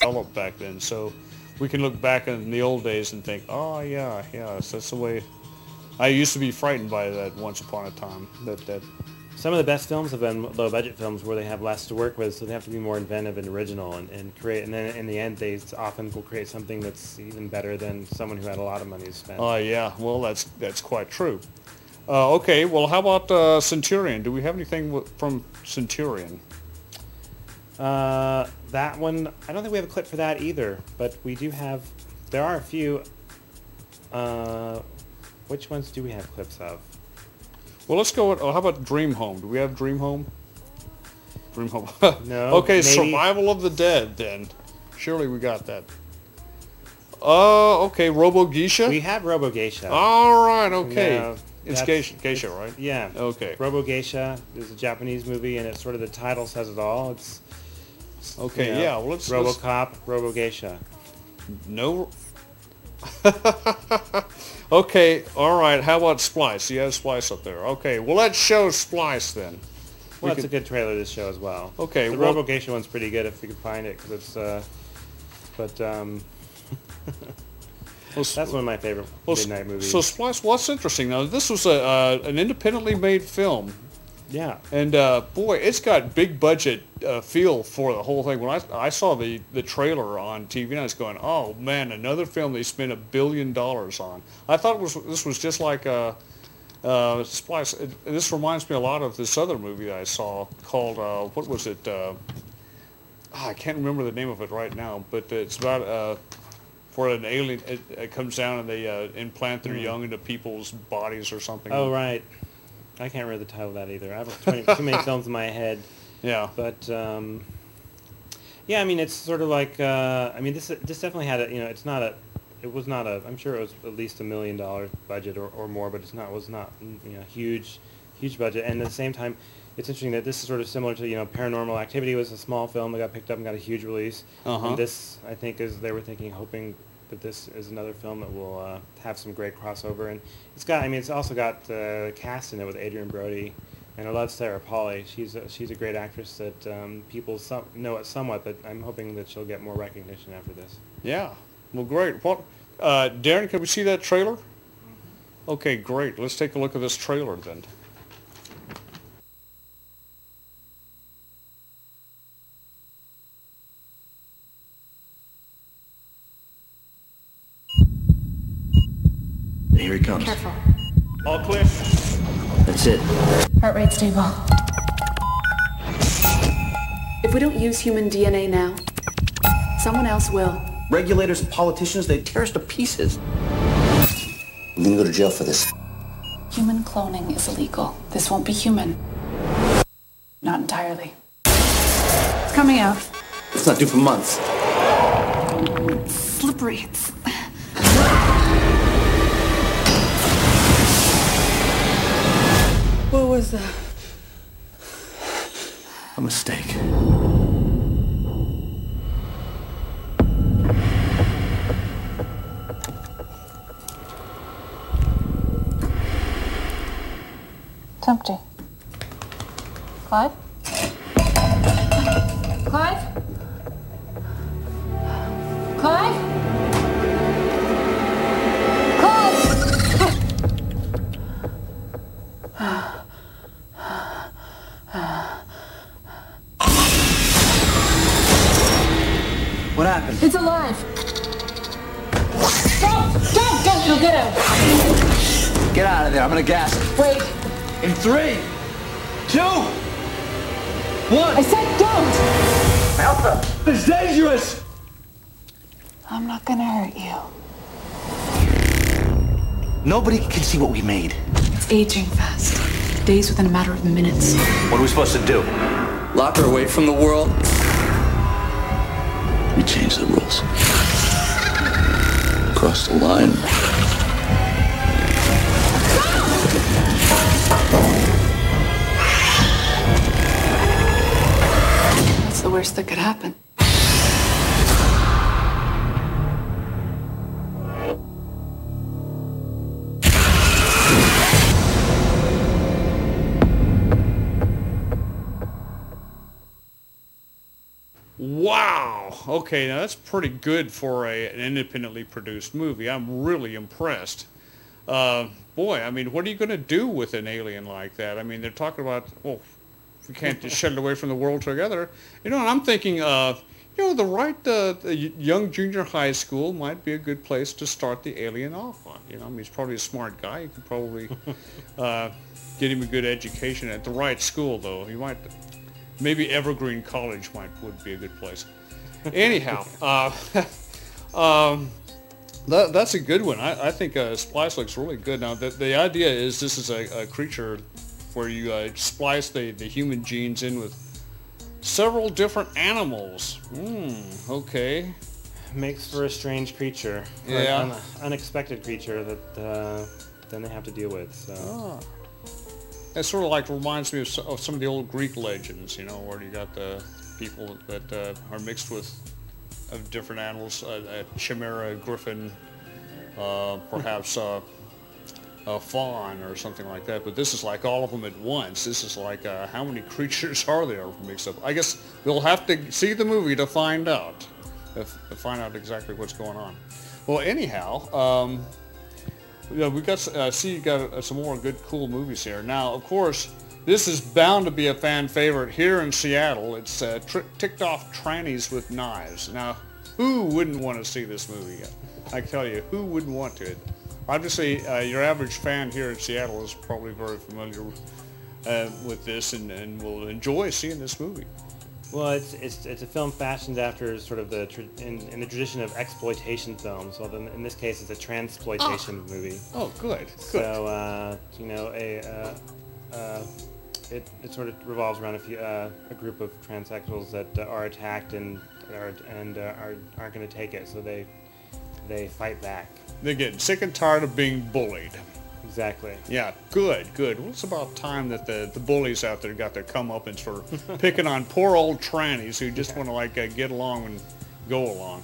developed back then. So we can look back in the old days and think, oh yeah, yeah, that's the way. I used to be frightened by that once upon a time. That that Some of the best films have been low budget films where they have less to work with, so they have to be more inventive and original and, and create. And then in the end, they often will create something that's even better than someone who had a lot of money to spend. Oh yeah, well that's that's quite true. Uh, okay, well how about uh, Centurion? Do we have anything w- from Centurion? Uh, that one, I don't think we have a clip for that either, but we do have. There are a few. Uh, which ones do we have clips of? Well, let's go. With, oh, how about Dream Home? Do we have Dream Home? Dream Home. No, okay, maybe- Survival of the Dead. Then surely we got that. Uh, okay, Robo Geisha. We have Robo Geisha. All right, okay. No, it's Geisha, Geisha, right? Yeah. Okay. Robo Geisha is a Japanese movie, and it's sort of the title says it all. It's Okay, you know, yeah. Well, let's. let's RoboCop, Robo Geisha. no. okay, all right. How about Splice? You have Splice up there. Okay, well let's show Splice then. Well, We that's a good trailer. This show as well. Okay, the well- Robo Geisha one's pretty good if you can find it because it's. Uh, but um, Well, that's one of my favorite well, midnight movies. So Splice, what's interesting now? This was a uh, an independently made film, yeah. and uh, boy, it's got big budget uh, feel for the whole thing. When I I saw the the trailer on TV, and I was going, oh man, another film they spent a billion dollars on. I thought it was this was just like a. Uh, Splice. It, this reminds me a lot of this other movie I saw called uh, what was it? Uh, ah, I can't remember the name of it right now, but it's about uh, for an alien. It, it comes down and they uh, implant their young into people's bodies or something. Oh right. I can't remember the title of that either. I have 20, too many films in my head. Yeah. But um, yeah, I mean, it's sort of like uh, I mean, this this definitely had a you know, it's not a, it was not a. I'm sure it was at least a million dollar budget or, or more, but it's not was not you know huge, huge budget. And at the same time, it's interesting that this is sort of similar to you know, Paranormal Activity was a small film that got picked up and got a huge release. Uh-huh. And this, I think, is they were thinking, hoping that this is another film that will uh, have some great crossover. And it's got, I mean, it's also got the cast in it with Adrien Brody. And I love Sarah Polley. She's a, she's a great actress that um, people some, know it somewhat, but I'm hoping that she'll get more recognition after this. Yeah. Well, great. What, uh, Darren? Can we see that trailer? Okay, great. Let's take a look at this trailer then. Here he comes. Careful. All clear. That's it. Heart rate stable. If we don't use human DNA now, someone else will. Regulators and politicians, they tear us to pieces. I'm gonna go to jail for this. Human cloning is illegal. This won't be human. Not entirely. It's coming out. It's not due for months. Slippery. It's... What was that? A mistake. It's empty. Clive? See what we made. It's aging fast. Days within a matter of minutes. What are we supposed to do? Lock her away from the world? We changed the rules. Crossed the line. That's the worst that could happen. Wow. Okay, now that's pretty good for a, an independently produced movie. I'm really impressed. Uh, boy, I mean, what are you going to do with an alien like that? I mean, they're talking about, well, we can't just shut it away from the world together. You know, and I'm thinking, of, you know, the right uh, the young junior high school might be a good place to start the alien off on. You know, I mean, he's probably a smart guy. You could probably uh, get him a good education at the right school, though. He might, maybe Evergreen College might would be a good place. Anyhow, uh, um, that, that's a good one. I, I think uh, Splice looks really good. Now, the, the idea is this is a, a creature where you uh, splice the, the human genes in with several different animals. Hmm, okay. Makes for a strange creature. Yeah. un- unexpected creature that uh, then they have to deal with. So. Ah. That sort of like reminds me of, of some of the old Greek legends, you know, where you got the people that uh, are mixed with of different animals, uh, a chimera, a griffin, uh, perhaps uh, a faun or something like that. But this is like all of them at once. This is like uh, how many creatures are there mixed up? I guess we'll have to see the movie to find out, if, to find out exactly what's going on. Well, anyhow. Um, yeah, we got uh, see you got uh, some more good cool movies here. Now, of course, this is bound to be a fan favorite here in Seattle. It's uh, ticked off trannies with knives. Now, who wouldn't want to see this movie? I tell you, who wouldn't want to? Obviously, uh, your average fan here in Seattle is probably very familiar uh, with this and, and will enjoy seeing this movie. Well, it's, it's, it's a film fashioned after sort of the tr- in, in the tradition of exploitation films. Well, then in this case, it's a transploitation movie. Oh, good, good. So uh, you know, a uh, uh, it, it sort of revolves around a few uh, a group of transsexuals that uh, are attacked and are and uh, are aren't going to take it, so they they fight back. They're getting sick and tired of being bullied. Exactly. Yeah, good, good. Well, it's about time that the, the bullies out there got their comeuppance for picking on poor old trannies who just want to like uh, get along and go along.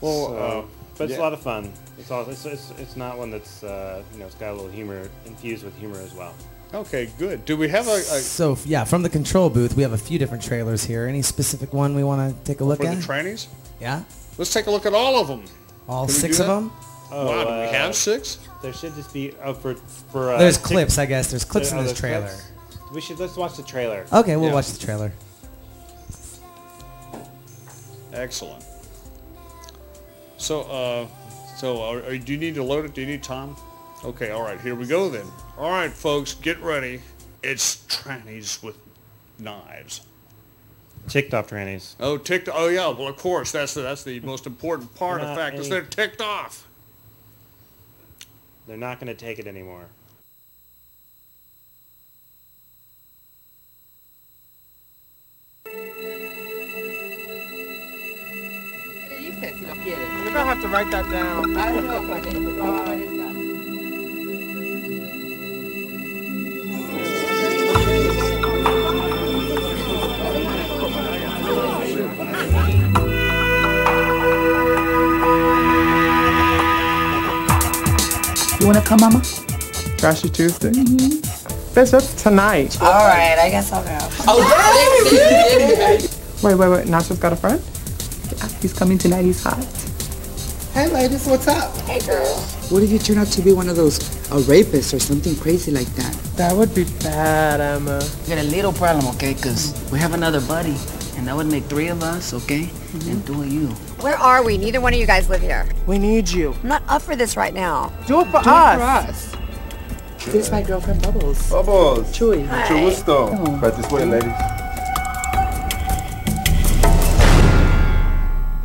Well, So, uh, but it's yeah. a lot of fun. It's all it's, it's, it's not one that's uh, you know it's got a little humor infused with humor as well. Okay, good. Do we have a, a So yeah, from the control booth, we have a few different trailers here. Any specific one we want to take a look for at? the trannies? yeah, Let's take a look at all of them. all Can six of them. Oh, wow, do we uh, have six? There should just be oh for for uh, There's tick- clips, I guess. There's clips oh, in this there's trailer. clips? We should let's watch the trailer. Okay, we'll Yeah. watch the trailer. Excellent. So, uh, so are, are, do you need to load it? Do you need time? Okay, all right, here we go then. All right, folks, get ready. It's trannies with knives. Ticked off trannies. Oh, ticked. Oh, yeah. Well, of course, that's the, that's the most important part. Not of fact is any- they're ticked off. They're not going to take it anymore. You're gonna have to write that down. I don't know if oh, I did. I'll write it down. You wanna come, Mama? Trashy Tuesday. Bitch, that's tonight. All right, I guess I'll go. Oh, Wait, wait, wait. Nacho's got a friend? He's coming tonight. He's hot. Hey, ladies, what's up? Hey, girl. What if you turn out to be one of those a rapist or something crazy like that? That would be bad, Emma. We got a little problem, okay? Cause we have another buddy, and that would make three of us, okay? Mm-hmm. And two of you. Where are we? Neither one of you guys live here. We need you. I'm not up for this right now. Do it for us. This is my girlfriend, Bubbles. Bubbles. Chewy. Mucho gusto. Practice with it, ladies.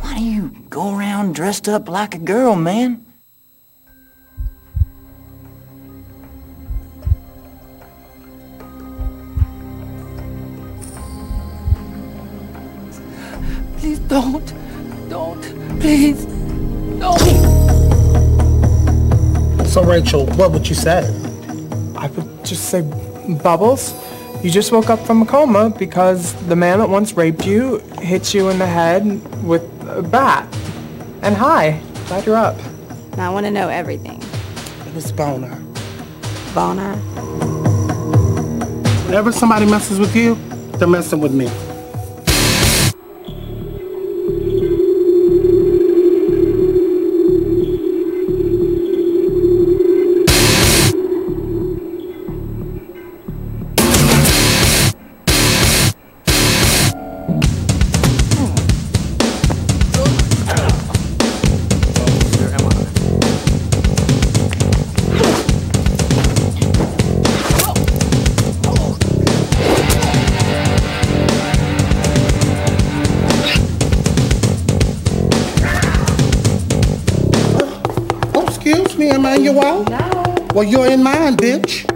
Why do you go around dressed up like a girl, man? Please don't. Don't. Please. Don't. So, Rachel, what would you say? I would just say, Bubbles, you just woke up from a coma because the man that once raped you hit you in the head with a bat. And hi, glad you're up. I want to know everything. It was Boner. Boner. Whenever somebody messes with you, they're messing with me. Well, you're in mine, bitch.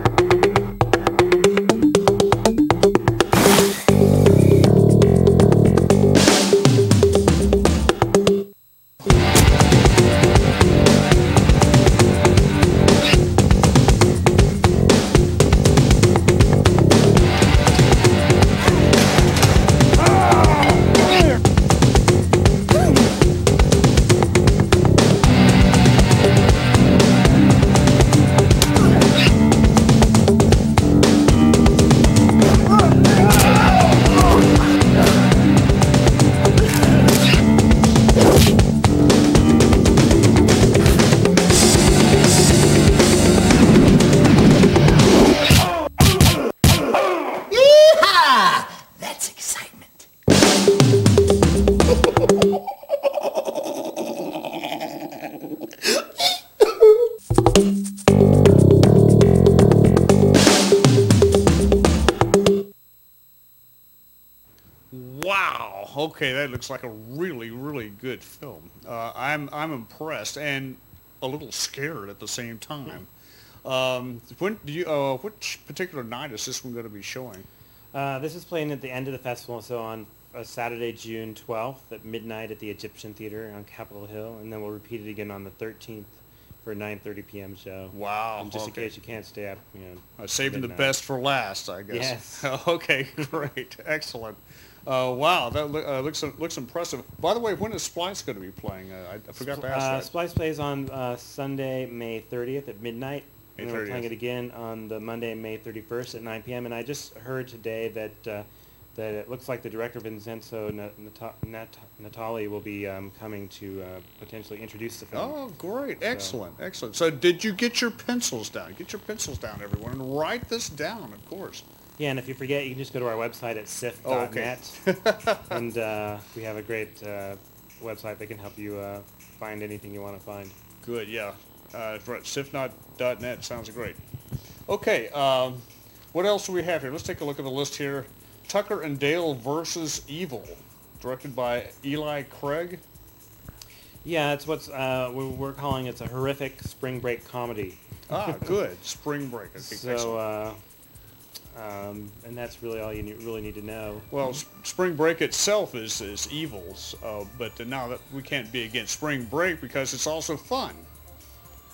Okay, that looks like a really, really good film. Uh, I'm I'm impressed and a little scared at the same time. Um, when do you? Uh, which particular night is this one going to be showing? Uh, this is playing at the end of the festival, so on uh, Saturday, June 12th at midnight at the Egyptian Theater on Capitol Hill, and then we'll repeat it again on the 13th for a 9:30 p.m. show. Wow. And just okay. in case you can't stay up, you know. Uh, saving the best for last, I guess. Yes. okay, great, excellent. Uh, wow, that loo- uh, looks looks impressive. By the way, when is Splice going to be playing? Uh, I, I forgot to ask Uh, that. Splice plays on uh, Sunday, May 30th at midnight. May and we're playing it again on the Monday, May 31st at 9 p.m. And I just heard today that uh, that it looks like the director Vincenzo Na- Nata- Nat- Natali will be um, coming to uh, potentially introduce the film. Oh, great, excellent, excellent. So, did you get your pencils down? Get your pencils down, everyone, and write this down, of course. Yeah, and if you forget, you can just go to our website at Oh, okay. and uh, we have a great uh, website that can help you uh, find anything you want to find. Good, yeah. Uh, sifnot.net sounds great. Okay, um, what else do we have here? Let's take a look at the list here. Tucker and Dale versus Evil, directed by Eli Craig. Yeah, it's what's uh, we- we're calling it's a horrific spring break comedy. Ah, good. Spring Break. So, uh, um, and that's really all you need, really need to know. Well, Spring Break itself is is evils, uh, but now that we can't be against Spring Break because it's also fun.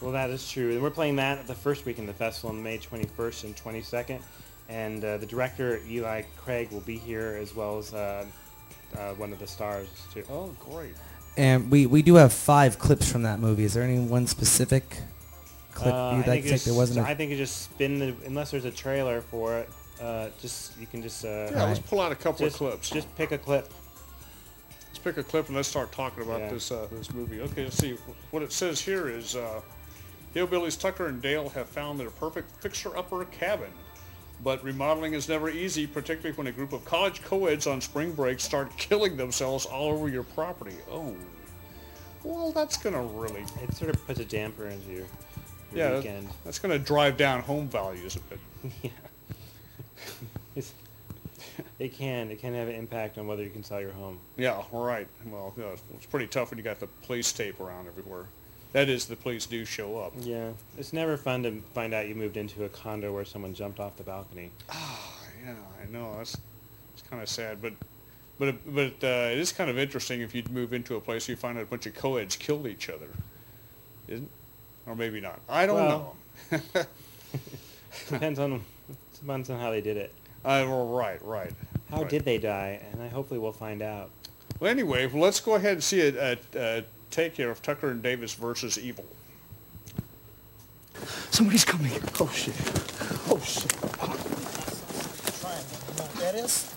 Well, that is true. And we're playing that the first week in the festival on May 21st and 22nd. And uh, the director, Eli Craig, will be here as well as uh, uh, one of the stars, too. Oh, great. And we, we do have five clips from that movie. Is there any one specific clip Uh, you'd I like think to you take? There just- wasn't. I A, think you just spin the, unless there's a trailer for it, uh, just, you can just, uh, Yeah, let's pull out a couple just, of clips. Just pick a clip. Let's pick a clip and let's start talking about Yeah. this uh, this movie. Okay, let's see. What it says here is uh, hillbillies Tucker and Dale have found their perfect fixer-upper cabin. But remodeling is never easy, particularly when a group of college co-eds on spring break start killing themselves all over your property. Oh, well, that's gonna really, It sort of puts a damper into your, your yeah, weekend. that's gonna drive down home values a bit. yeah. It's, it can. It can have an impact on whether you can sell your home. Yeah, right. Well, it's pretty tough when you got the police tape around everywhere. That is, the police do show up. Yeah. It's never fun to find out you moved into a condo where someone jumped off the balcony. Oh, yeah, I know. That's it's kind of sad, but but but uh, it is kind of interesting if you move into a place you find out a bunch of co-eds killed each other, isn't? Or maybe not. I don't Well- know. Depends on depends on how they did it. Uh, well, right, right. How right. did they die? And I hopefully we'll find out. Well, anyway, well, let's go ahead and see a, a, a take here of Tucker and Davis versus Evil. Somebody's coming. Oh shit. Oh shit. That is?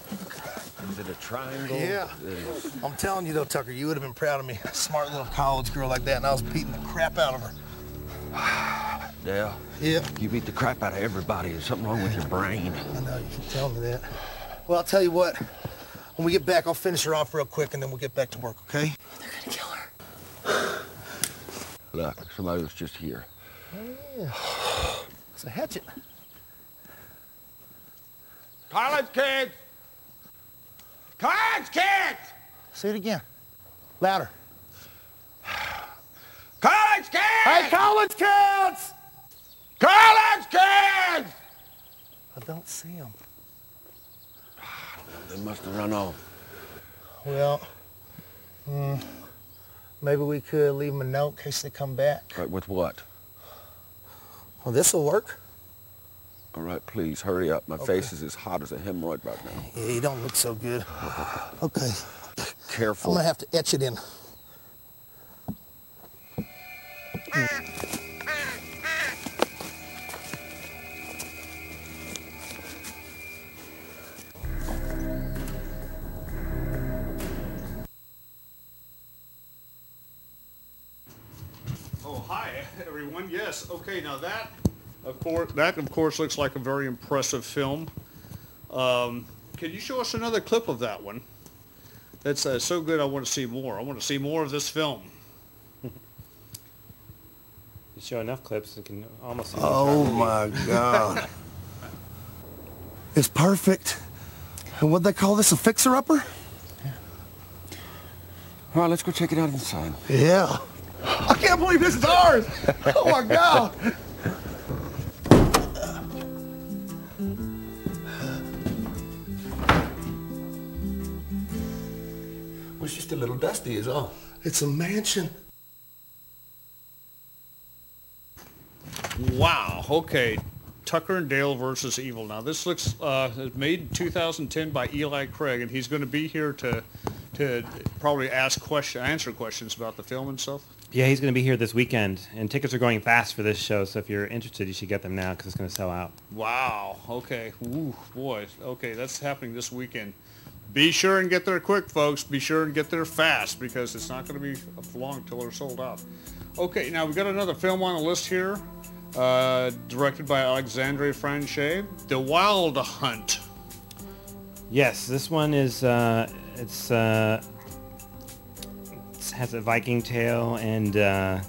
Is it a triangle? Yeah. I'm telling you though, Tucker, you would have been proud of me. A smart little college girl like that, and I was beating the crap out of her. Dale? Yeah. You beat the crap out of everybody. There's something wrong with your brain. I know, you keep tell me that. Well, I'll tell you what. When we get back, I'll finish her off real quick, and then we'll get back to work, okay? They're gonna kill her. Look, somebody was just here. Yeah. It's a hatchet. College kids! College kids! Say it again. Louder. College kids! Hey, college kids! College kids! I don't see them. They must have run off. Well, hmm, maybe we could leave them a note in case they come back. Right, with what? Well, this'll work. All right, please, hurry up. My face is as hot as a hemorrhoid right now. Yeah, you don't look so good. Okay, Careful. I'm gonna have to etch it in. Oh, hi, everyone. Yes. Okay. Now that, of course, that of course looks like a very impressive film. Um, can you show us another clip of that one? That's uh, so good. I want to see more. I want to see more of this film. You show enough clips, you can almost. see Oh my God. it's perfect. And what they call this, a fixer-upper? All right, let's go check it out inside. Yeah. I can't believe this is ours. Oh my God. Well, it's just a little dusty is all. It's a mansion. Wow. Okay. Tucker and Dale versus Evil. Now this looks uh, made in 2010 by Eli Craig, and he's going to be here to to probably ask question, answer questions about the film and stuff. Yeah, he's going to be here this weekend, and tickets are going fast for this show. So if you're interested, you should get them now because it's going to sell out. Wow. Okay. Ooh, boy. Okay, that's happening this weekend. Be sure and get there quick, folks. Be sure and get there fast because it's not going to be long till they're sold out. Okay, now we've got another film on the list here, uh, directed by Alexandre Franchi, The Wild Hunt. Yes, this one is uh, it's uh, it has a Viking tale, and uh,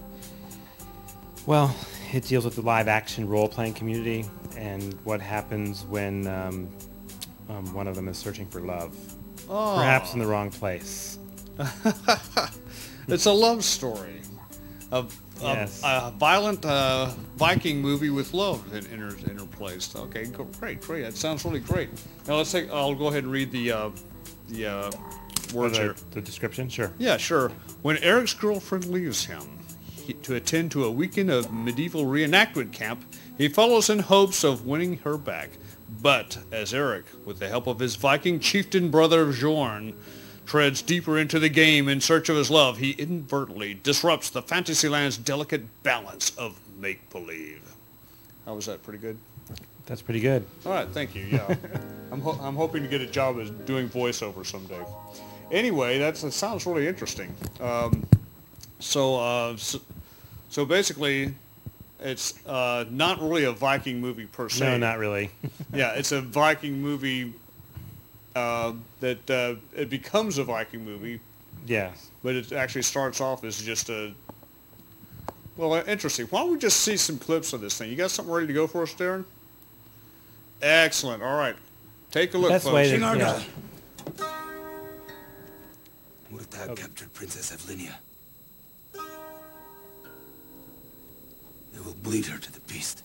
well, it deals with the live action role playing community and what happens when um, um, one of them is searching for love, Oh. perhaps in the wrong place. It's a love story. A, Yes. a violent uh, Viking movie with love in, inter, interplaced. Okay, great, great. That sounds really great. Now let's take. I'll go ahead and read the uh, the uh, words the, here. the description, sure. Yeah, sure. When Eric's girlfriend leaves him he, to attend to a weekend of medieval reenactment camp, he follows in hopes of winning her back. But as Eric, with the help of his Viking chieftain brother Bjorn, treads deeper into the game in search of his love, he inadvertently disrupts the Fantasyland's delicate balance of make-believe. How was that? Pretty good? That's pretty good. All right, thank you. Yeah, I'm, ho- I'm hoping to get a job as doing voiceover someday. Anyway, that's that sounds really interesting. Um, so, uh, so, so basically, it's uh, not really a Viking movie per se. No, not really. yeah, it's a Viking movie uh, that uh, it becomes a Viking movie, yeah. but it actually starts off as just a. Well, uh, interesting. Why don't we just see some clips of this thing? You got something ready to go for us, Darren? Excellent. All right. Take a look, Best folks. way to, yeah. Murtagh captured Princess Evlinia. They will bleed her to the beast.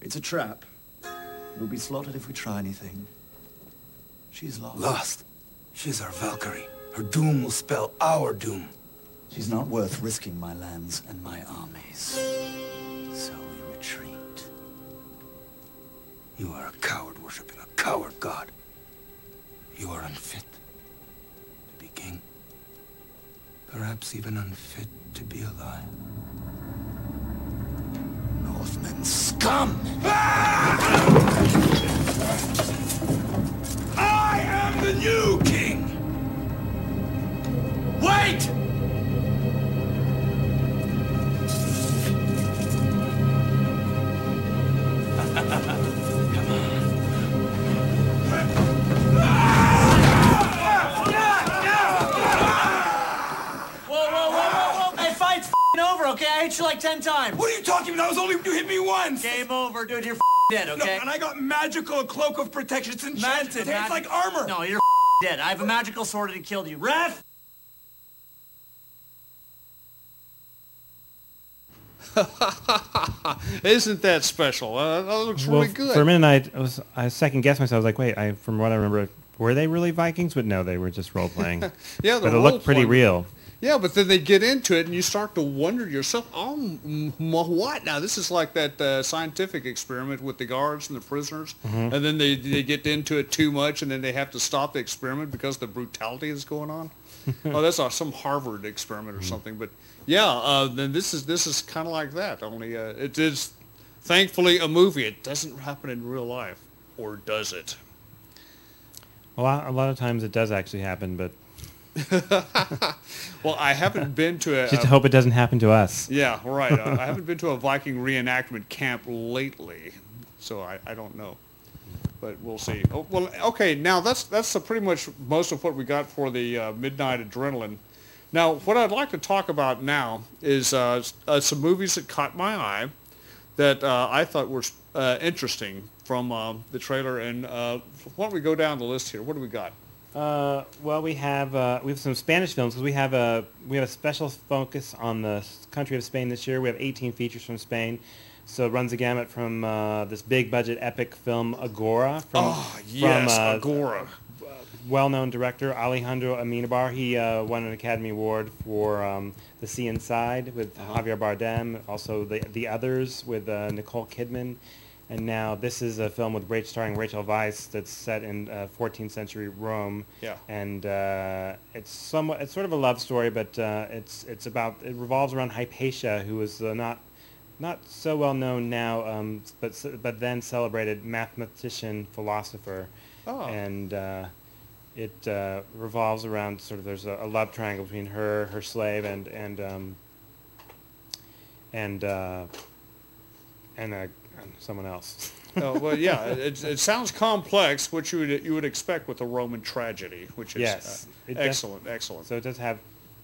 It's a trap. We'll be slaughtered if we try anything. She's lost. Lost. She's our Valkyrie. Her doom will spell our doom. She's not worth risking my lands and my armies. So we retreat. You are a coward worshipping a coward god. You are unfit to be king. Perhaps even unfit to be alive. Northmen scum! I over, okay? I hit you like ten times. What are you talking about? I was only you hit me once. Game over, dude. You're dead, okay? No, and I got magical cloak of protection. It's enchanted. Magic- It's like armor. No, you're dead. I have a magical sword that killed you. Ref! Isn't that special? Uh, that looks well, really good. for a minute, I was I second guessed myself. I was like, wait, I from what I remember, were they really Vikings? But no, they were just role playing. Yeah, but it looked pretty real. Yeah, but then they get into it, and you start to wonder yourself, oh, m- m- what now? This is like that uh, scientific experiment with the guards and the prisoners, Mhm. and then they they get into it too much, and then they have to stop the experiment because the brutality is going on. oh, that's uh, some Harvard experiment or something. But yeah, uh, then this is this is kind of like that. Only uh, it is thankfully a movie. It doesn't happen in real life, or does it? A lot, a lot of times it does actually happen, but Well, I haven't been to a. just a- hope it doesn't happen to us. Yeah, right. Uh, I haven't been to a Viking reenactment camp lately, so I, I don't know. But we'll see. Oh, well, okay. Now that's that's pretty much most of what we got for the uh, midnight adrenaline. Now, what I'd like to talk about now is uh, uh, some movies that caught my eye that uh, I thought were uh, interesting from uh, the trailer. And why don't we go down the list here? What do we got? Well, we have we have some Spanish films because we have a we have a special focus on the country of Spain this year. We have 18 features from Spain, so it runs the gamut from uh, this big budget epic film Agora from, Oh, yes, Agora. well-known director Alejandro Amenabar. He uh, won an Academy Award for um, The Sea Inside with Javier Bardem, also The The Others with uh, Nicole Kidman, and now this is a film with Rach, starring Rachel Weisz that's set in uh, 14th century Rome. Yeah. And uh, it's somewhat it's sort of a love story, but uh, it's it's about it revolves around Hypatia, who is uh, not not so well known now, um, but but then celebrated mathematician philosopher, Oh. and uh, it uh, revolves around sort of there's a, a love triangle between her, her slave, and and um, and uh, and, and someone else. oh, well, yeah, it, it sounds complex, which you would you would expect with a Roman tragedy, which is yes, uh, it does- excellent, excellent. So it does have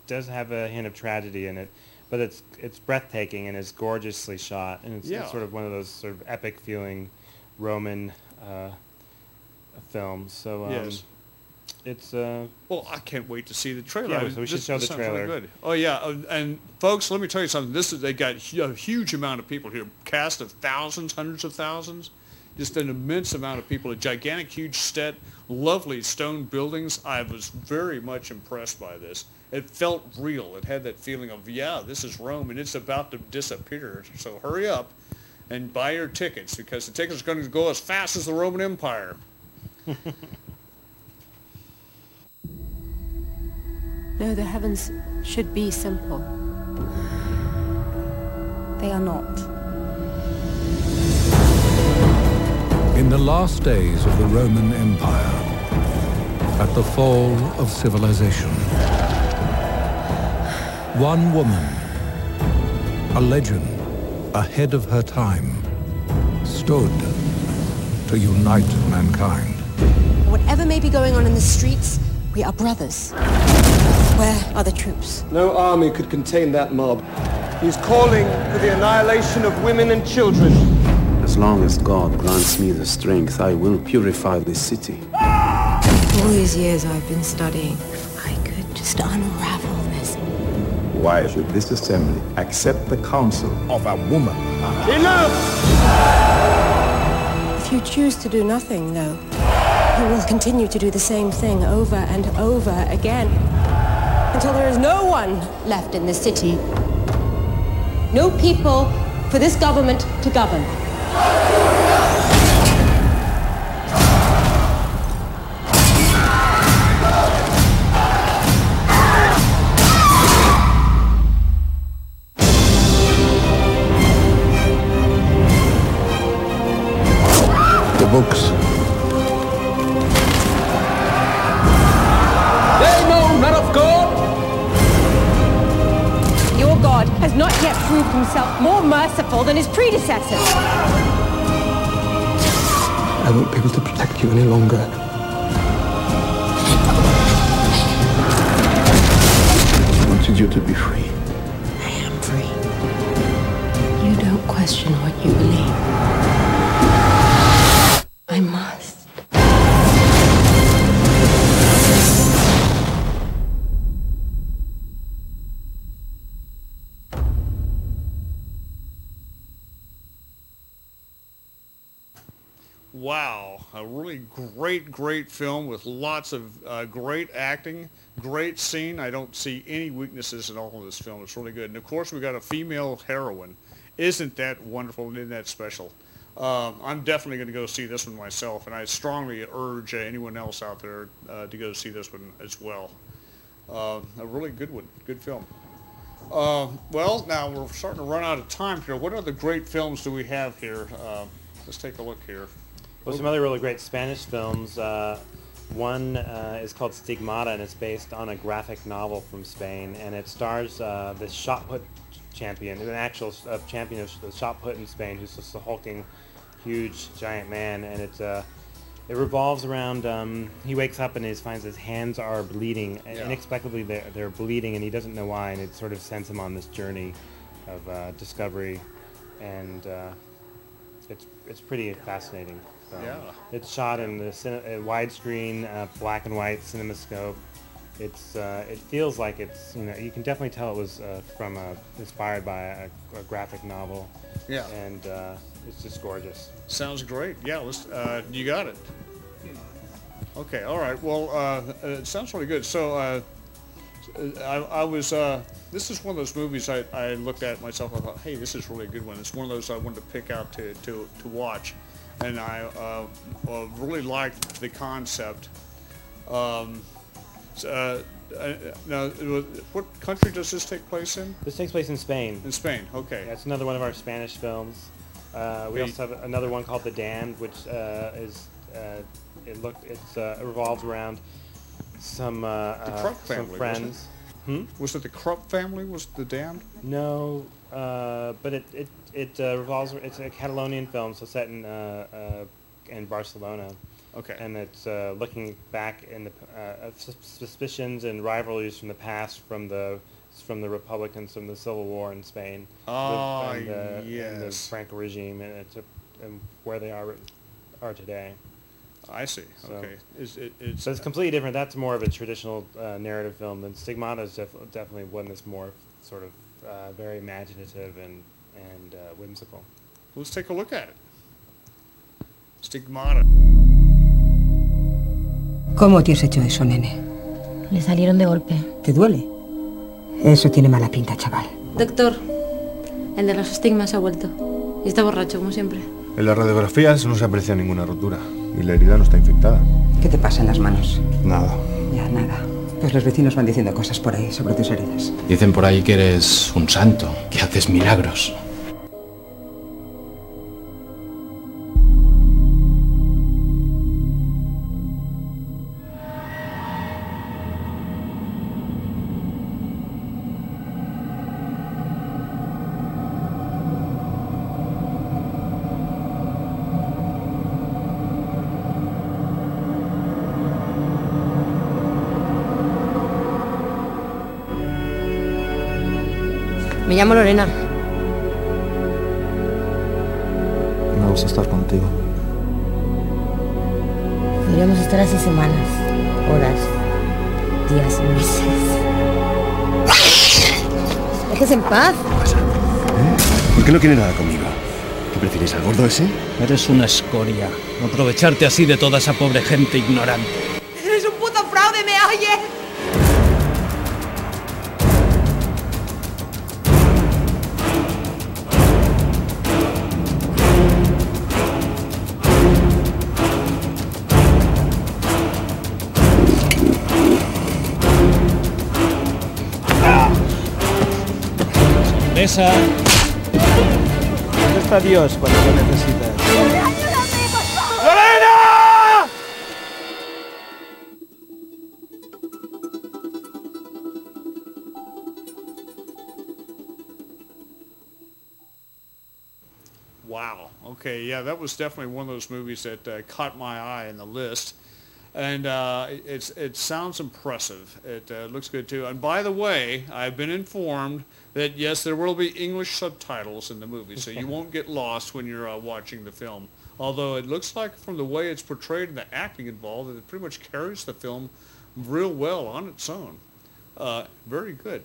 does have a hint of tragedy in it, but it's it's breathtaking and it's gorgeously shot, and it's, Yeah. it's sort of one of those sort of epic feeling Roman uh, films. So um, Yes. it's uh, Well, I can't wait to see the trailer. Yeah, so we should this- show this the sounds really trailer. good. Oh yeah, uh, and folks, let me tell you something. This is they got a huge amount of people here, cast of thousands, hundreds of thousands, just an immense amount of people. A gigantic, huge set, lovely stone buildings. I was very much impressed by this. It felt real. It had that feeling of yeah, this is Rome, and it's about to disappear. So hurry up and buy your tickets because the tickets are going to go as fast as the Roman Empire. No, the heavens should be simple. They are not. In the last days of the Roman Empire, at the fall of civilization, one woman, a legend ahead of her time, stood to unite mankind. Whatever may be going on in the streets, we are brothers. Where are the troops? No army could contain that mob. He's calling for the annihilation of women and children. As long as God grants me the strength, I will purify this city. All these years I've been studying, if I could just unravel this. Why should this assembly accept the counsel of a woman? Enough! If you choose to do nothing, though, you will continue to do the same thing over and over again until there is no one left in this city. No people for this government to govern. Great, film with lots of uh, great acting, great scene. I don't see any weaknesses at all in this film. It's really good. And of course, we got a female heroine. Isn't that wonderful? Isn't that special? Um, I'm definitely going to go see this one myself, and I strongly urge anyone else out there uh, to go see this one as well. Uh, a really good one, good film. Uh, well, now we're starting to run out of time here. What other great films do we have here? Uh, let's take a look here. Well, some other really great Spanish films. Uh, one uh, is called Stigmata, and it's based on a graphic novel from Spain, and it stars uh, the shot put champion, an actual uh, champion of the shot put in Spain, who's just a hulking, huge, giant man, and it's uh, it revolves around. Um, he wakes up and he finds his hands are bleeding. Yeah. Inexplicably, they're, they're bleeding, and he doesn't know why. And it sort of sends him on this journey of uh, discovery, and uh, it's it's pretty fascinating. Film. Yeah. It's shot in the widescreen, uh, black and white CinemaScope. It's uh, it feels like it's you know you can definitely tell it was uh, from a, inspired by a, a graphic novel. Yeah. And uh, it's just gorgeous. Sounds great. Yeah, let's. Uh, you got it. Okay. All right. Well, uh, it sounds really good. So, uh, I, I was. Uh, this is one of those movies I, I looked at myself. I thought, hey, this is really a good one. It's one of those I wanted to pick out to to, to watch, and I uh, uh, really liked the concept. Um, uh, uh, now, was- what country does this take place in? This takes place in Spain. In Spain. Okay. That's another one of our Spanish films. Uh, we The- also have another one called The Damned, which uh, is uh, it look it's uh, it revolves around some The Krupp some family. friends. Was it? Was it the Krupp family? Was the damned? No, uh, but it it it uh, revolves. It's a Catalonian film, so set in uh, uh, in Barcelona. Okay. And it's uh, looking back in the uh, suspicions and rivalries from the past, from the from the Republicans, from the Civil War in Spain. Ah, and, uh, and the. Franco regime, and it's a, and where they are are today. I see. So- okay. Is it? It's. So it's completely different. That's more of a traditional uh, narrative film than Stigmata is def- definitely one that's more sort of uh, very imaginative and and uh, whimsical. Let's take a look at it. Stigmata. ¿Cómo te has hecho eso, nene? Le salieron de golpe. ¿Te duele? Eso tiene mala pinta, chaval. Doctor, el de los estigmas ha vuelto. Y está borracho, como siempre. En las radiografías no se aprecia ninguna rotura y la herida no está infectada. ¿Qué te pasa en las manos? Nada. Ya, nada. Pues los vecinos van diciendo cosas por ahí sobre tus heridas. Dicen por ahí que eres un santo, que haces milagros. Llamo Lorena. Me gusta estar contigo. Podríamos estar así semanas, horas, días, meses. Dejes en paz. ¿Por qué no quiere nada conmigo? ¿Qué prefieres, al gordo ese? Eres una escoria. Aprovecharte así de toda esa pobre gente ignorante. ¡Eres un puto fraude, me oyes! Esa. ¿Dónde está Dios cuando lo necesitas? ¡Lorena! Wow. Okay. Yeah, that was definitely one of those movies that uh, caught my eye in the list, and uh, it- it's it sounds impressive. It uh, looks good too. And by the way, I've been informed that yes, there will be English subtitles in the movie, so you won't get lost when you're uh, watching the film. Although it looks like from the way it's portrayed and the acting involved, that it pretty much carries the film real well on its own. Uh, very good.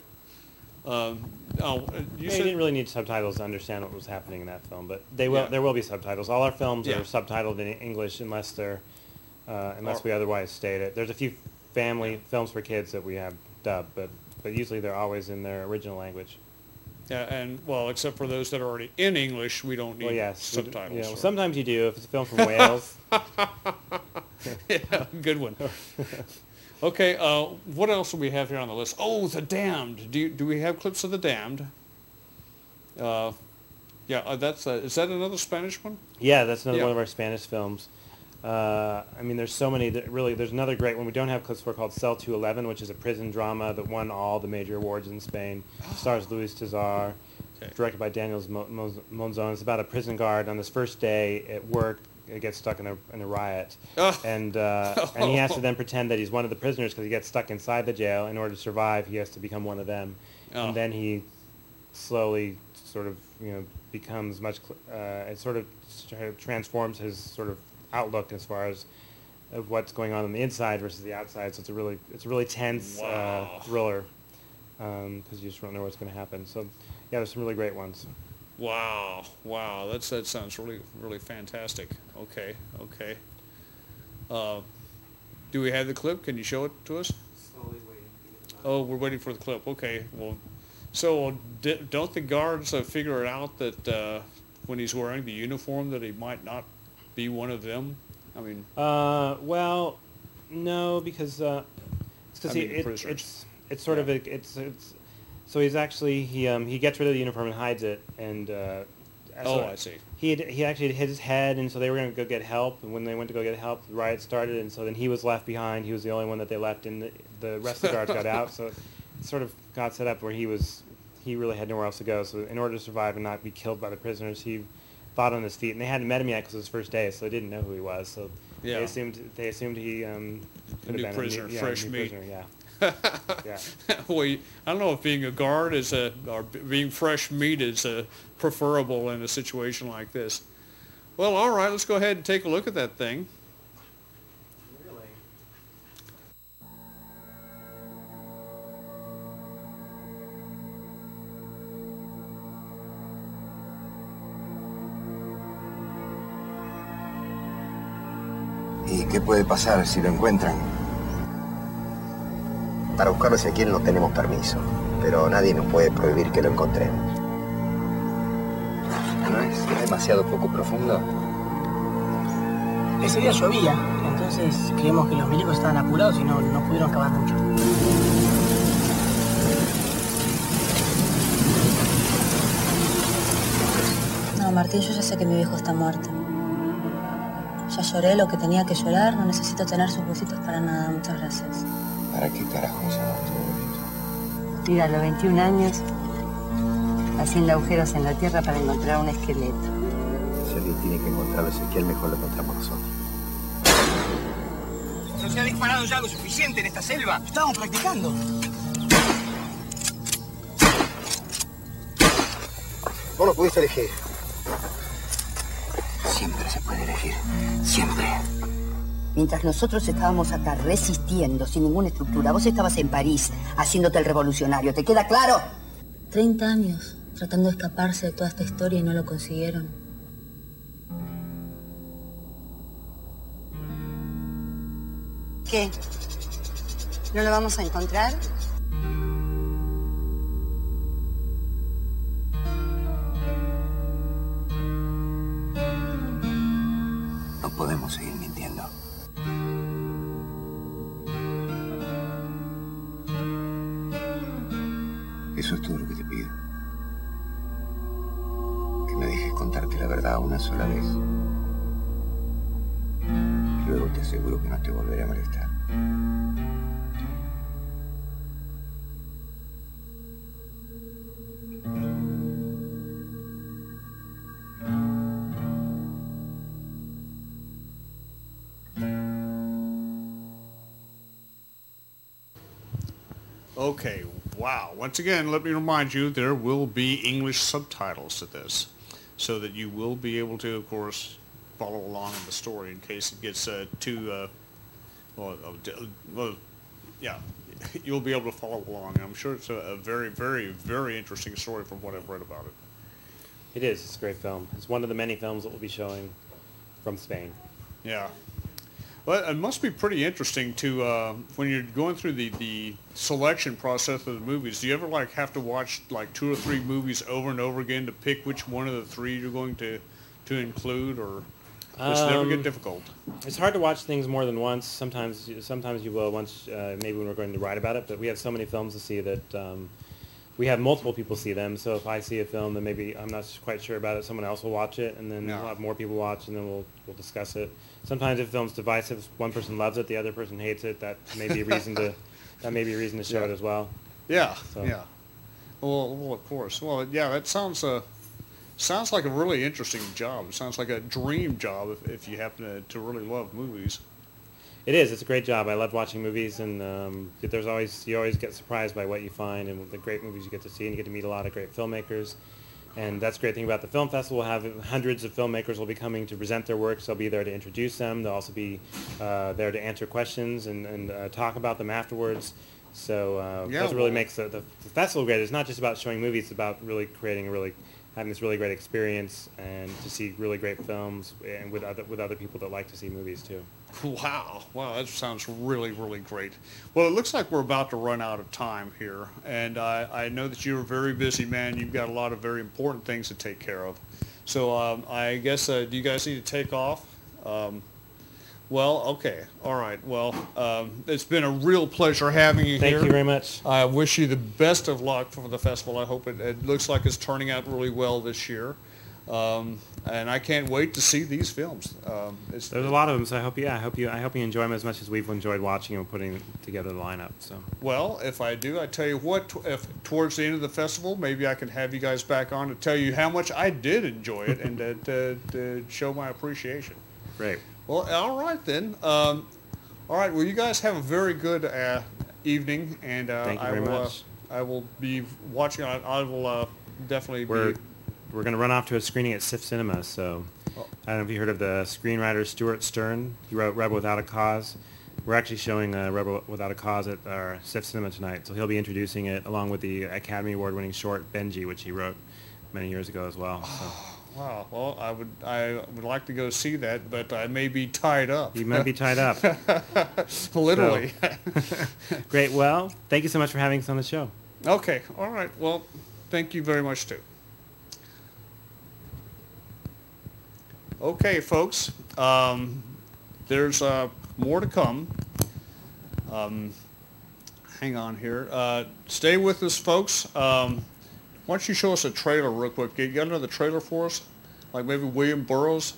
Um, oh, you You, said didn't really need subtitles to understand what was happening in that film, but they will. Yeah. There will be subtitles. All our films Yeah. are subtitled in English unless they're uh, unless we otherwise state it. There's a few family films for kids that we have dubbed, but but usually they're always in their original language. Yeah, and well, except for those that are already in English, we don't need Well, yes, we d- subtitles. yeah, well, sometimes you do if it's a film from Wales. yeah, good one. okay, uh, what else do we have here on the list? Oh, The Damned. Do you, do we have clips of The Damned? Uh, yeah, uh, that's uh, is that another Spanish one? Yeah, that's another Yeah. one of our Spanish films. Uh, I mean, there's so many that really. There's another great one we don't have clips for called Cell 211, which is a prison drama that won all the major awards in Spain. Stars Luis Tosar, directed by Daniel Mo- Mo- Monzon. It's about a prison guard on his first day at work. Gets stuck in a, in a riot, and uh, and he has to then pretend that he's one of the prisoners because he gets stuck inside the jail. In order to survive, he has to become one of them, Oh. and then he slowly sort of you know becomes much cl- uh, it sort of transforms his sort of outlook as far as of what's going on on the inside versus the outside. So it's a really it's a really tense Wow. uh, thriller because you just don't know what's going to happen. So yeah, there's some really great ones. Wow, wow, that's that sounds really really fantastic. Okay, okay. Uh, do we have the clip? Can you show it to us? Oh, we're waiting for the clip. Okay, well, so di- don't the guards uh, figure it out that uh, when he's wearing the uniform that he might not be one of them? I mean, Uh, well, no, because uh, it's I because mean, it, it's it's sort of a, it's it's so he's actually he um he gets rid of the uniform and hides it and uh, Oh, so I see. He had, he actually hit his head and so they were going to go get help and when they went to go get help the riot started and so then he was left behind he was the only one that they left and the, the rest of the guards got out so it sort of got set up where he was he really had nowhere else to go so in order to survive and not be killed by the prisoners he fought on his feet and they hadn't met him yet because it was his first day so they didn't know who he was so Yeah. they assumed they assumed he um could new have been prisoner, a new, yeah, fresh new meat. prisoner, yeah yeah well, I don't know if being a guard is a or being fresh meat is a preferable in a situation like this. Well, all right, let's go ahead and take a look at that thing. ¿Y qué puede pasar si lo encuentran? Para buscarlo si quieren no tenemos permiso, pero nadie nos puede prohibir que lo encontremos. ¿No es demasiado poco profundo? Ese día llovía, entonces creemos que los milicos estaban apurados y no, no pudieron cavar mucho. No, Martín, yo ya sé que mi viejo está muerto. Ya lloré lo que tenía que llorar, no necesito tener sus huesitos para nada, muchas gracias. ¿Para qué carajo hacemos todo esto? Ir a los 21 años haciendo agujeros en la tierra para encontrar un esqueleto. Si alguien tiene que encontrarlo, Ezequiel, mejor lo encontramos nosotros. ¿No se ha disparado ya lo suficiente en esta selva? Estamos practicando. Vos lo pudiste elegir. Mientras nosotros estábamos acá resistiendo, sin ninguna estructura, vos estabas en París haciéndote el revolucionario, ¿te queda claro? 30 años tratando de escaparse de toda esta historia y no lo consiguieron. ¿Qué? ¿No lo vamos a encontrar? No podemos seguir Eso es todo lo que te pido. Que me dejes contarte la verdad una sola vez. Y luego te aseguro que no te volveré a molestar. Wow. Once again, let me remind you, there will be English subtitles to this, so that you will be able to, of course, follow along in the story in case it gets uh, too, uh, well, uh, well, yeah, you'll be able to follow along. I'm sure it's a, a very, very, very interesting story from what I've read about it. It is. It's a great film. It's one of the many films that we'll be showing from Spain. Yeah. Well, it must be pretty interesting to uh, when you're going through the, the selection process of the movies. Do you ever like have to watch like two or three movies over and over again to pick which one of the three you're going to to include, or does it never get Um, difficult? It's hard to watch things more than once. Sometimes, sometimes you will once, uh, maybe when we're going to write about it. But we have so many films to see that um, we have multiple people see them. So if I see a film then maybe I'm not quite sure about it, someone else will watch it, and then Yeah. we'll have more people watch, and then we'll we'll discuss it. Sometimes if a film's divisive, one person loves it, the other person hates it. That may be a reason to that may be a reason to show Yeah. it as well. Yeah, So- yeah. Well, well, of course. Well, yeah, that sounds uh, sounds like a really interesting job. It sounds like a dream job if, if you happen to, to really love movies. It is. It's a great job. I love watching movies, and um, there's always you always get surprised by what you find and the great movies you get to see, and you get to meet a lot of great filmmakers. And that's the great thing about the film festival. We'll have hundreds of filmmakers will be coming to present their works. They'll be there to introduce them. They'll also be uh, there to answer questions and, and uh, talk about them afterwards. So uh, Yeah, that's what really makes the, the festival great. It's not just about showing movies. It's about really creating a really having this really great experience and to see really great films and with other with other people that like to see movies too. Wow, wow, that sounds really, really great. Well, it looks like we're about to run out of time here, and I, I know that you're a very busy man. You've got a lot of very important things to take care of. So um, I guess, uh, do you guys need to take off? Um, well, okay, all right. Well, um, it's been a real pleasure having you Thank here. Thank you very much. I wish you the best of luck for the festival. I hope it, it looks like it's turning out really well this year. Um, and I can't wait to see these films. Um, it's, There's a lot of them, so I hope you, yeah, I hope you, I hope you enjoy them as much as we've enjoyed watching and putting together the lineup. So Well, if I do, I tell you what. tw- If towards the end of the festival, maybe I can have you guys back on to tell you how much I did enjoy it and to, to, to show my appreciation. great. Well, all right then. Um, all right. Well, you guys have a very good uh, evening, and uh, Thank you I very will. much. Uh, I will be watching. I, I will uh, definitely We're be. we're going to run off to a screening at SIFF Cinema. So Oh. I don't know if you heard of the screenwriter Stewart Stern. He wrote Rebel Without a Cause. We're actually showing uh, Rebel Without a Cause at our SIFF Cinema tonight. So he'll be introducing it along with the Academy Award-winning short Benjy, which he wrote many years ago as well. So. Wow. Well, I would. I would like to go see that, but I may be tied up. You might be tied up. Literally. Great. Well, thank you so much for having us on the show. Okay. All right. Well, thank you very much too. Okay, folks. Um, there's uh, more to come. Um, hang on here. Uh, stay with us, folks. Um, why don't you show us a trailer real quick? You got another trailer for us? Like maybe William Burroughs?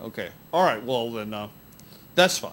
No. Okay. All right. Well, then uh, that's fine.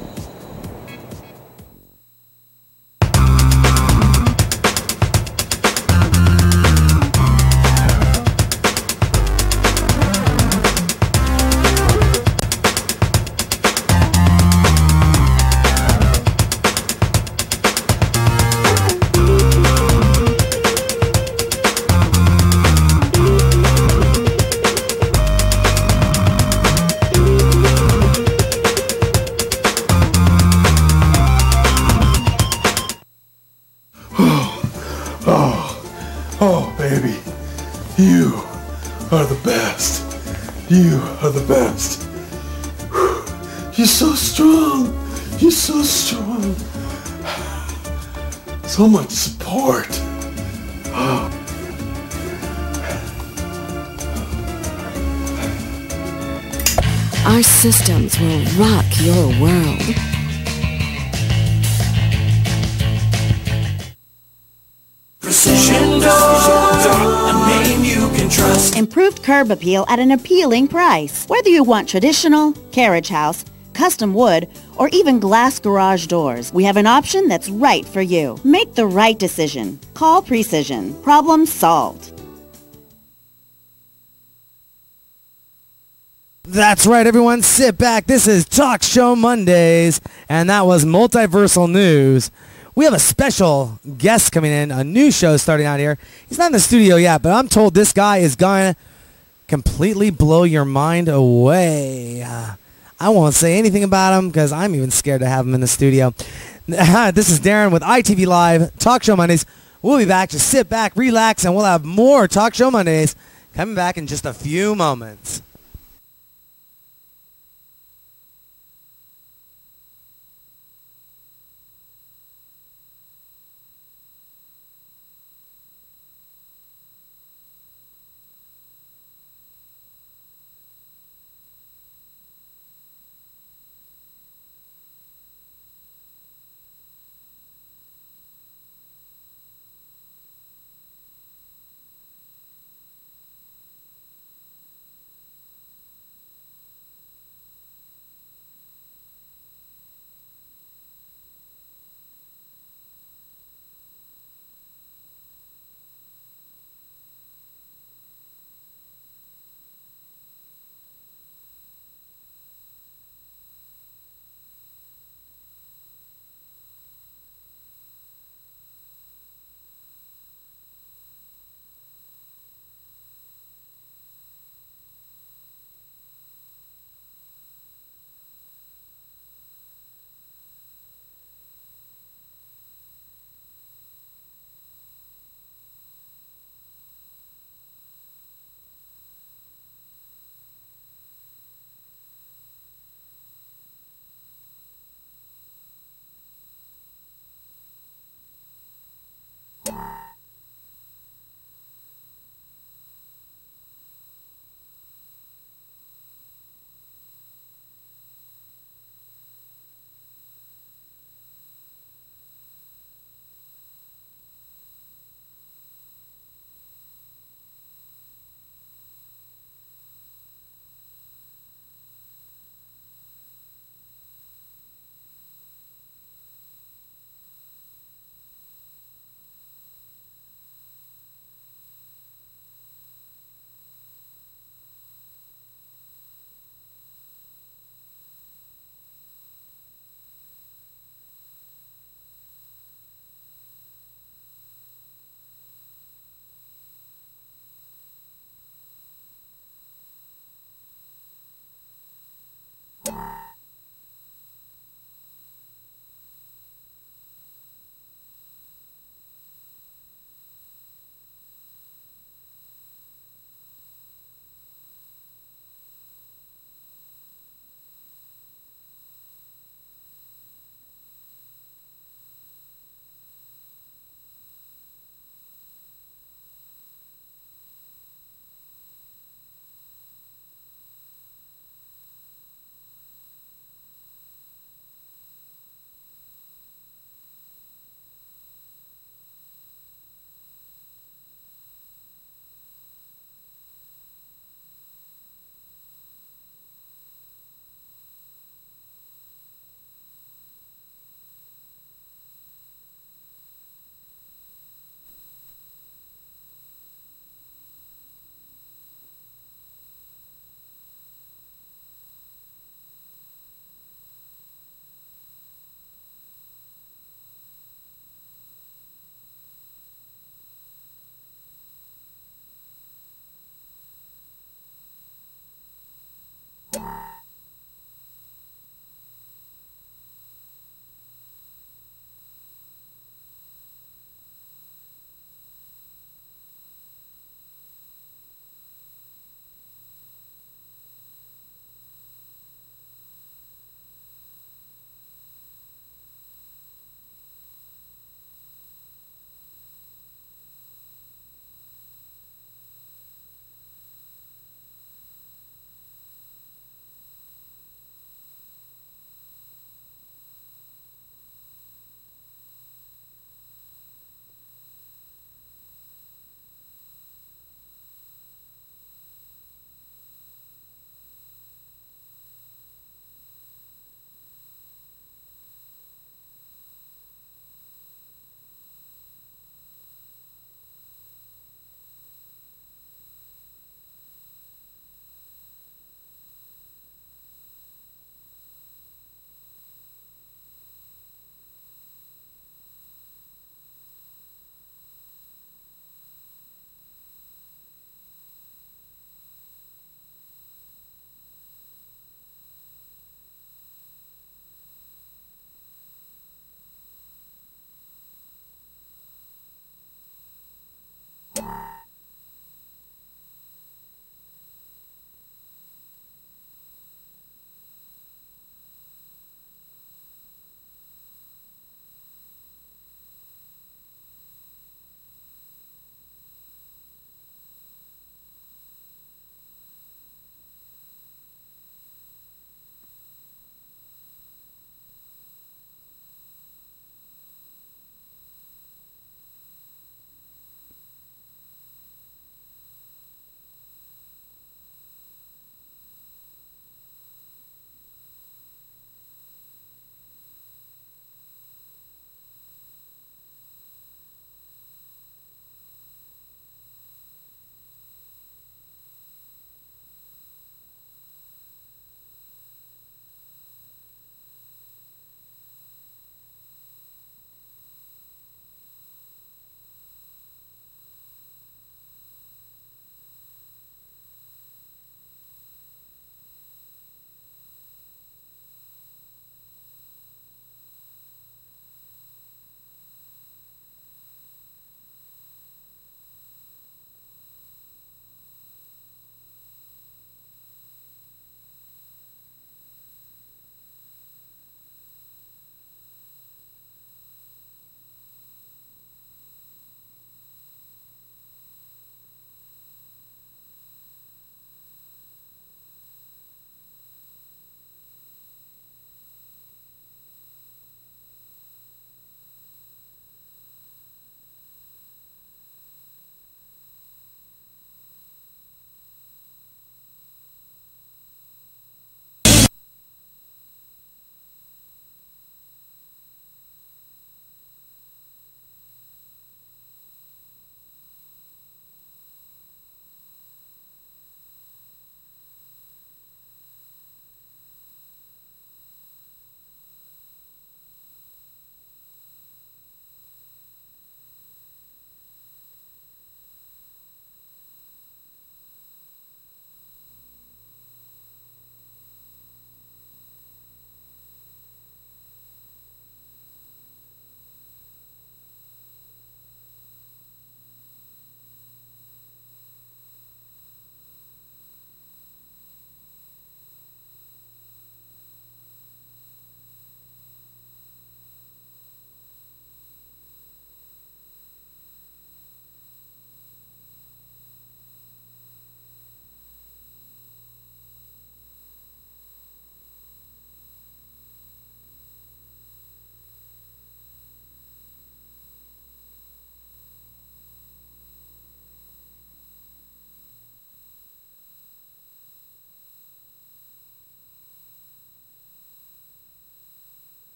You are the best. You are the best. You're so strong. You're so strong. So much support. Oh. Our systems will rock your world. Trust. Improved curb appeal at an appealing price. Whether you want traditional, carriage house, custom wood, or even glass garage doors, we have an option that's right for you. Make the right decision. Call Precision. Problem solved. That's right, everyone. Sit back. This is Talk Show Mondays, and that was Multiversal News. We have a special guest coming in, a new show starting out here. He's not in the studio yet, but I'm told this guy is going to completely blow your mind away. Uh, I won't say anything about him because I'm even scared to have him in the studio. this is Darren with ITV Live, Talk Show Mondays. We'll be back. Just sit back, relax, and we'll have more Talk Show Mondays coming back in just a few moments.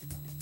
Thank you.